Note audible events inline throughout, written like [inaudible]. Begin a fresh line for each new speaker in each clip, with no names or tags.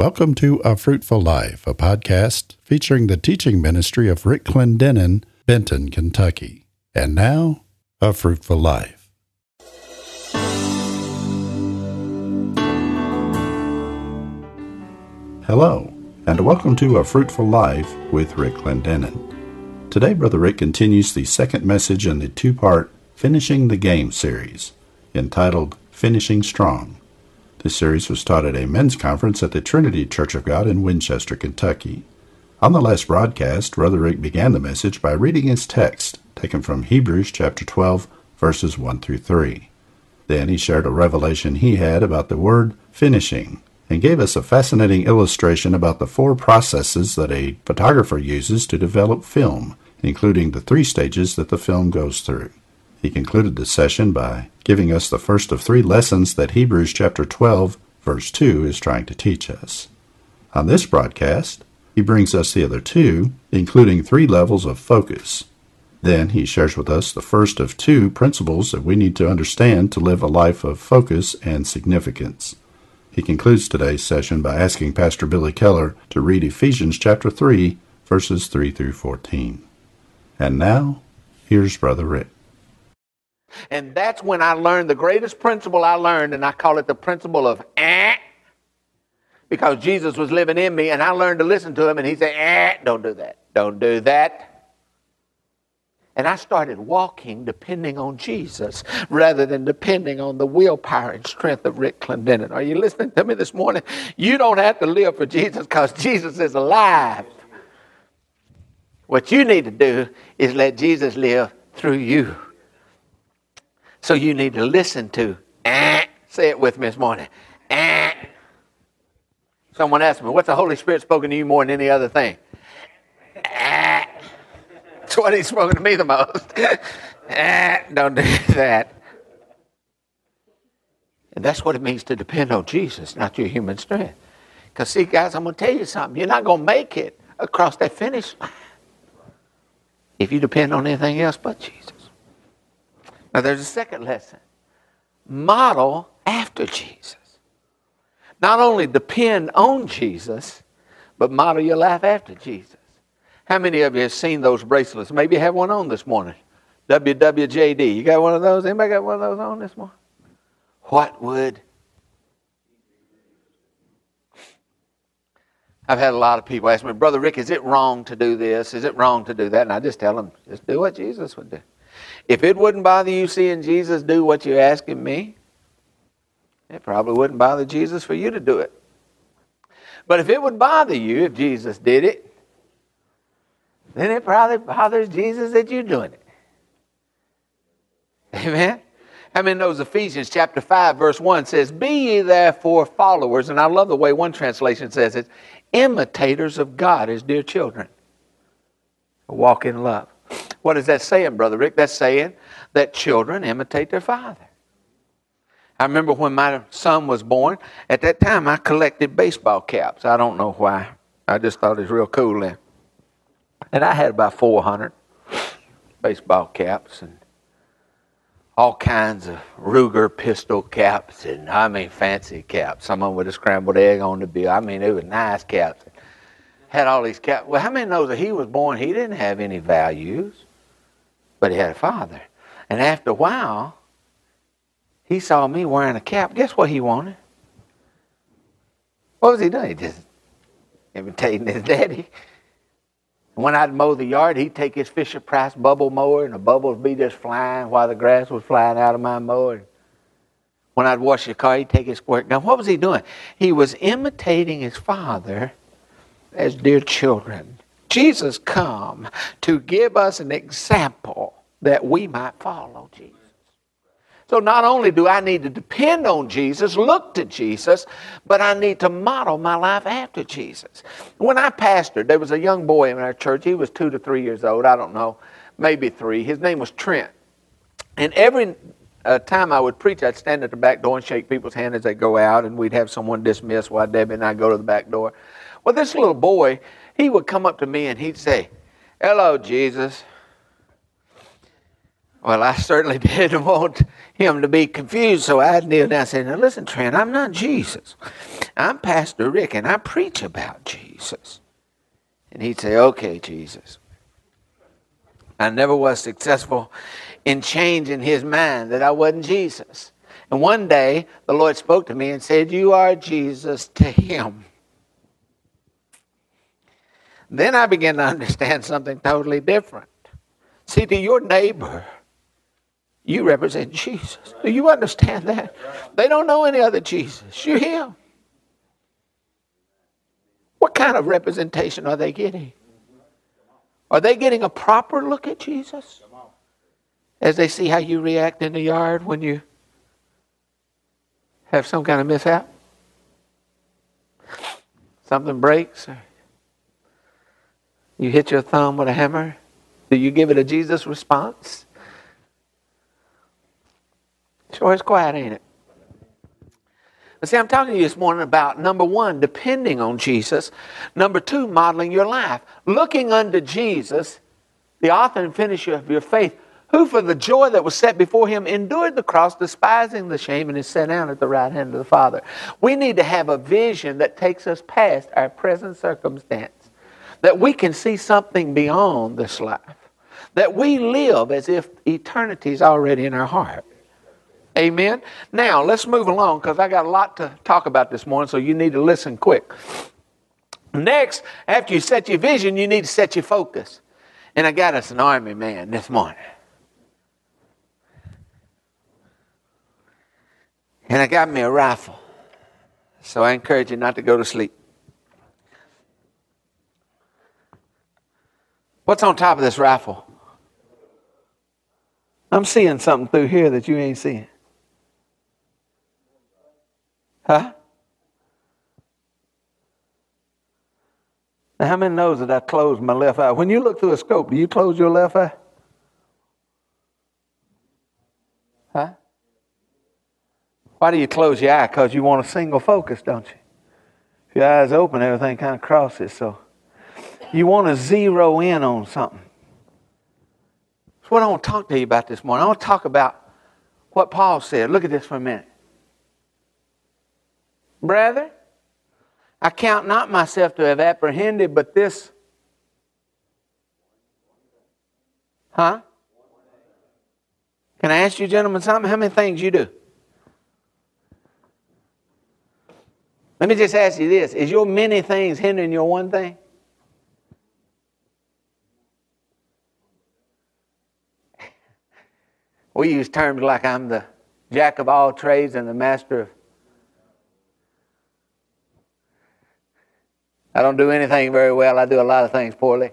Welcome to A Fruitful Life, a podcast featuring the teaching ministry of Rick Clendenen, Benton, Kentucky. And now, A Fruitful Life. Hello, and welcome to A Fruitful Life with Rick Clendenen. Today, Brother Rick continues the second message in the two part Finishing the Game series, entitled Finishing Strong. This series was taught at a men's conference at the Trinity Church of God in Winchester, Kentucky. On the last broadcast, Brother Rick began the message by reading his text, taken from Hebrews chapter 12, verses 1 through 3. Then he shared a revelation he had about the word finishing and gave us a fascinating illustration about the four processes that a photographer uses to develop film, including the three stages that the film goes through. He concluded the session by giving us the first of three lessons that Hebrews chapter 12, verse 2 is trying to teach us. On this broadcast, he brings us the other two, including three levels of focus. Then he shares with us the first of two principles that we need to understand to live a life of focus and significance. He concludes today's session by asking Pastor Billy Keller to read Ephesians chapter 3, verses 3 through 14. And now, here's Brother Rick.
And that's when I learned the greatest principle I learned, and I call it the principle of eh. Because Jesus was living in me, and I learned to listen to him, and he said, eh, don't do that. Don't do that. And I started walking depending on Jesus rather than depending on the willpower and strength of Rick Clendenen. Are you listening to me this morning? You don't have to live for Jesus because Jesus is alive. What you need to do is let Jesus live through you. So you need to listen to. Eh, say it with me this morning. Eh. Someone asked me, what's the Holy Spirit spoken to you more than any other thing? Eh. That's what he's spoken to me the most. [laughs] eh, don't do that. And that's what it means to depend on Jesus, not your human strength. Because, see, guys, I'm going to tell you something. You're not going to make it across that finish line if you depend on anything else but Jesus. Now, there's a second lesson model after Jesus. Not only depend on Jesus, but model your life after Jesus. How many of you have seen those bracelets? Maybe you have one on this morning. WWJD. You got one of those? Anybody got one of those on this morning? What would I've had a lot of people ask me, Brother Rick, is it wrong to do this? Is it wrong to do that? And I just tell them, just do what Jesus would do. If it wouldn't bother you seeing Jesus do what you're asking me, it probably wouldn't bother Jesus for you to do it. But if it would bother you if Jesus did it, then it probably bothers Jesus that you're doing it. [laughs] Amen? How many knows Ephesians chapter 5, verse 1 says, Be ye therefore followers, and I love the way one translation says it, imitators of God as dear children. Walk in love. What is that saying, Brother Rick? That's saying that children imitate their father. I remember when my son was born, at that time I collected baseball caps. I don't know why. I just thought it was real cool then. And I had about 400 baseball caps and all kinds of Ruger pistol caps and I mean fancy caps. Some of them with a scrambled egg on the bill. I mean, it was nice caps. Had all these caps. Well, how many knows that he was born? He didn't have any values but he had a father. And after a while, he saw me wearing a cap. Guess what he wanted? What was he doing? He just imitating his daddy. When I'd mow the yard, he'd take his Fisher Price bubble mower, and the bubbles be just flying while the grass was flying out of my mower. When I'd wash the car, he'd take his squirt gun. What was he doing? He was imitating his father as dear children. Jesus come to give us an example that we might follow Jesus. So not only do I need to depend on Jesus, look to Jesus, but I need to model my life after Jesus. When I pastored, there was a young boy in our church. He was two to three years old. I don't know, maybe three. His name was Trent. And every uh, time I would preach, I'd stand at the back door and shake people's hand as they go out, and we'd have someone dismiss while Debbie and I go to the back door. Well, this little boy, he would come up to me and he'd say, Hello, Jesus. Well, I certainly [laughs] didn't want him to be confused, so I'd kneel down and say, Now listen, Trent, I'm not Jesus. I'm Pastor Rick and I preach about Jesus. And he'd say, Okay, Jesus. I never was successful in changing his mind that I wasn't Jesus. And one day the Lord spoke to me and said, You are Jesus to him. Then I began to understand something totally different. See, to your neighbor, you represent Jesus. Do you understand that? They don't know any other Jesus. You're Him. What kind of representation are they getting? Are they getting a proper look at Jesus? As they see how you react in the yard when you have some kind of mishap? Something breaks? Or you hit your thumb with a hammer? Do you give it a Jesus response? Sure, it's quiet, ain't it? But see, I'm talking to you this morning about number one, depending on Jesus. Number two, modeling your life. Looking unto Jesus, the author and finisher of your faith, who for the joy that was set before him endured the cross, despising the shame, and is set down at the right hand of the Father. We need to have a vision that takes us past our present circumstance, that we can see something beyond this life, that we live as if eternity is already in our heart. Amen. Now, let's move along because I got a lot to talk about this morning, so you need to listen quick. Next, after you set your vision, you need to set your focus. And I got us an army man this morning. And I got me a rifle. So I encourage you not to go to sleep. What's on top of this rifle? I'm seeing something through here that you ain't seeing. Huh? Now, how many knows that I closed my left eye? When you look through a scope, do you close your left eye? Huh? Why do you close your eye? Because you want a single focus, don't you? If your eyes open, everything kind of crosses. So you want to zero in on something. That's what I want to talk to you about this morning. I want to talk about what Paul said. Look at this for a minute. Brethren, I count not myself to have apprehended, but this. Huh? Can I ask you, gentlemen, something? How many things you do? Let me just ask you this Is your many things hindering your one thing? We use terms like I'm the jack of all trades and the master of I don't do anything very well. I do a lot of things poorly.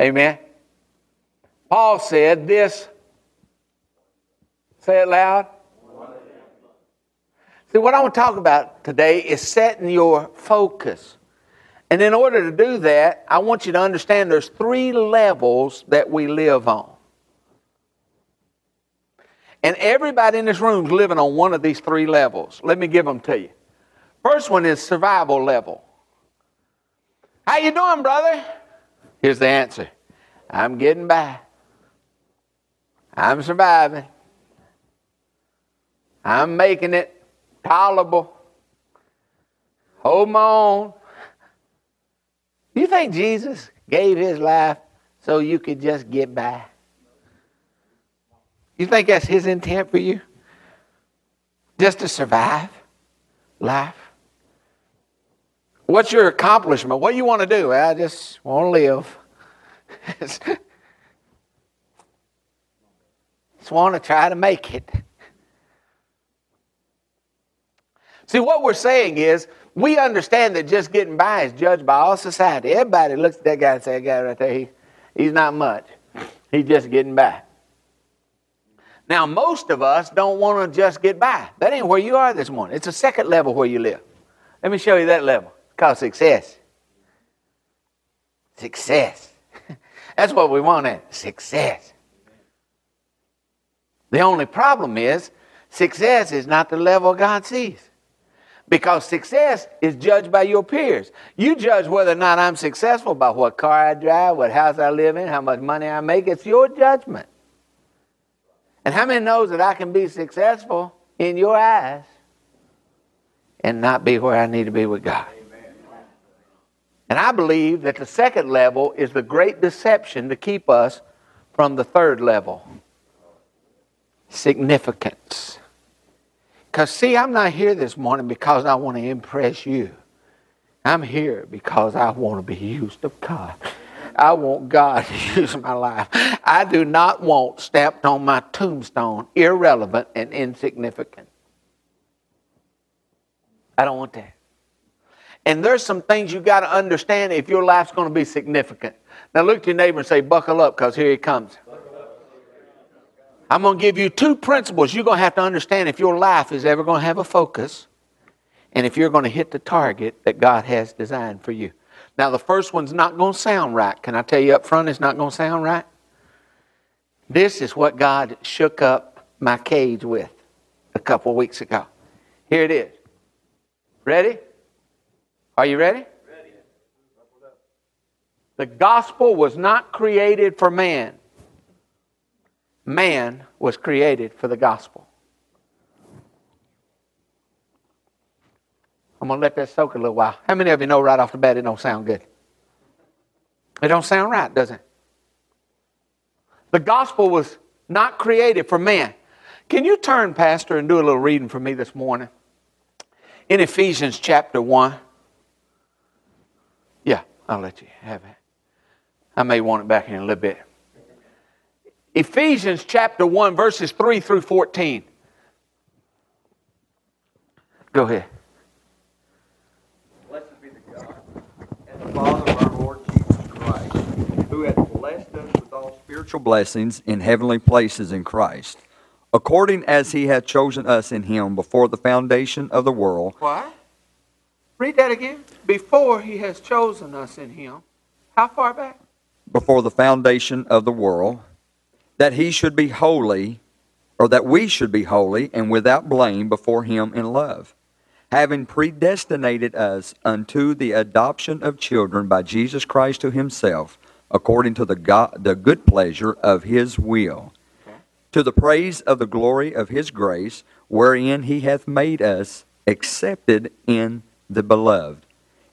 Amen. Paul said this. Say it loud. See, what I want to talk about today is setting your focus. And in order to do that, I want you to understand there's three levels that we live on. And everybody in this room is living on one of these three levels. Let me give them to you. First one is survival level. How you doing, brother? Here's the answer. I'm getting by. I'm surviving. I'm making it tolerable. Hold on. You think Jesus gave his life so you could just get by? You think that's his intent for you? Just to survive life? What's your accomplishment? What do you want to do? I just want to live. [laughs] just want to try to make it. See, what we're saying is we understand that just getting by is judged by all society. Everybody looks at that guy and says, that guy right there, he, he's not much. He's just getting by. Now, most of us don't want to just get by. That ain't where you are this morning. It's a second level where you live. Let me show you that level called success. Success. [laughs] That's what we want at success. The only problem is success is not the level God sees. Because success is judged by your peers. You judge whether or not I'm successful by what car I drive, what house I live in, how much money I make. It's your judgment. And how many knows that I can be successful in your eyes and not be where I need to be with God. And I believe that the second level is the great deception to keep us from the third level significance. Because, see, I'm not here this morning because I want to impress you. I'm here because I want to be used of God. I want God to [laughs] use my life. I do not want stamped on my tombstone irrelevant and insignificant. I don't want that. And there's some things you got to understand if your life's going to be significant. Now look to your neighbor and say, buckle up because here he comes. I'm going to give you two principles you're going to have to understand if your life is ever going to have a focus and if you're going to hit the target that God has designed for you. Now, the first one's not going to sound right. Can I tell you up front it's not going to sound right? This is what God shook up my cage with a couple of weeks ago. Here it is. Ready? Are you ready? Ready. The gospel was not created for man. Man was created for the gospel. I'm going to let that soak a little while. How many of you know right off the bat it don't sound good? It don't sound right, does it? The gospel was not created for man. Can you turn, Pastor, and do a little reading for me this morning? In Ephesians chapter 1. Yeah, I'll let you have it. I may want it back in a little bit. Ephesians chapter 1, verses 3 through 14. Go ahead.
Blessed be the God and the Father of our Lord Jesus Christ, who hath blessed us with all spiritual blessings in heavenly places in Christ, according as he hath chosen us in him before the foundation of the world.
Why? Read that again. Before he has chosen us in him. How far back?
Before the foundation of the world, that he should be holy, or that we should be holy and without blame before him in love, having predestinated us unto the adoption of children by Jesus Christ to himself, according to the, God, the good pleasure of his will, to the praise of the glory of his grace, wherein he hath made us accepted in the beloved,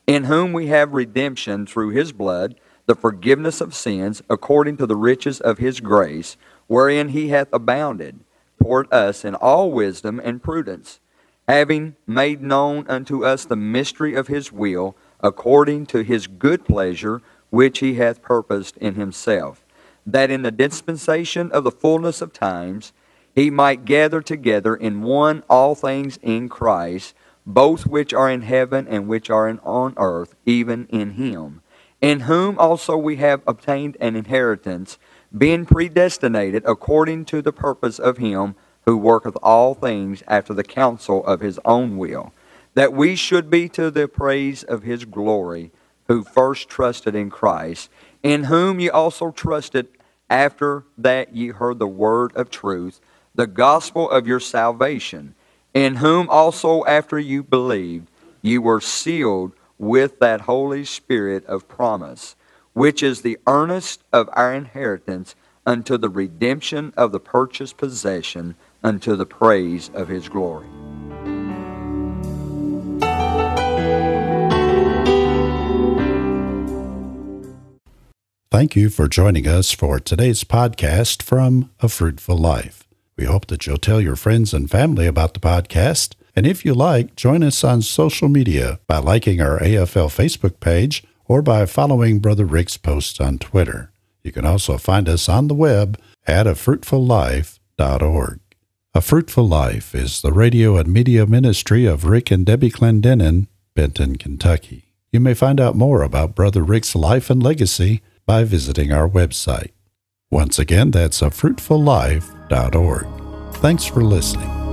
in whom we have redemption through his blood, the forgiveness of sins, according to the riches of his grace, wherein he hath abounded toward us in all wisdom and prudence, having made known unto us the mystery of his will, according to his good pleasure, which he hath purposed in himself, that in the dispensation of the fullness of times he might gather together in one all things in Christ, both which are in heaven and which are on earth, even in him, in whom also we have obtained an inheritance, being predestinated according to the purpose of him who worketh all things after the counsel of his own will, that we should be to the praise of his glory, who first trusted in Christ, in whom ye also trusted after that ye heard the word of truth, the gospel of your salvation, in whom also after you believed, ye were sealed with that Holy Spirit of promise, which is the earnest of our inheritance unto the redemption of the purchased possession unto the praise of his glory.
Thank you for joining us for today's podcast from A Fruitful Life. We hope that you'll tell your friends and family about the podcast. And if you like, join us on social media by liking our AFL Facebook page or by following Brother Rick's posts on Twitter. You can also find us on the web at afruitfullife.org. A Fruitful Life is the radio and media ministry of Rick and Debbie Clendenen, Benton, Kentucky. You may find out more about Brother Rick's life and legacy by visiting our website. Once again, that's afruitfullife.org. Thanks for listening.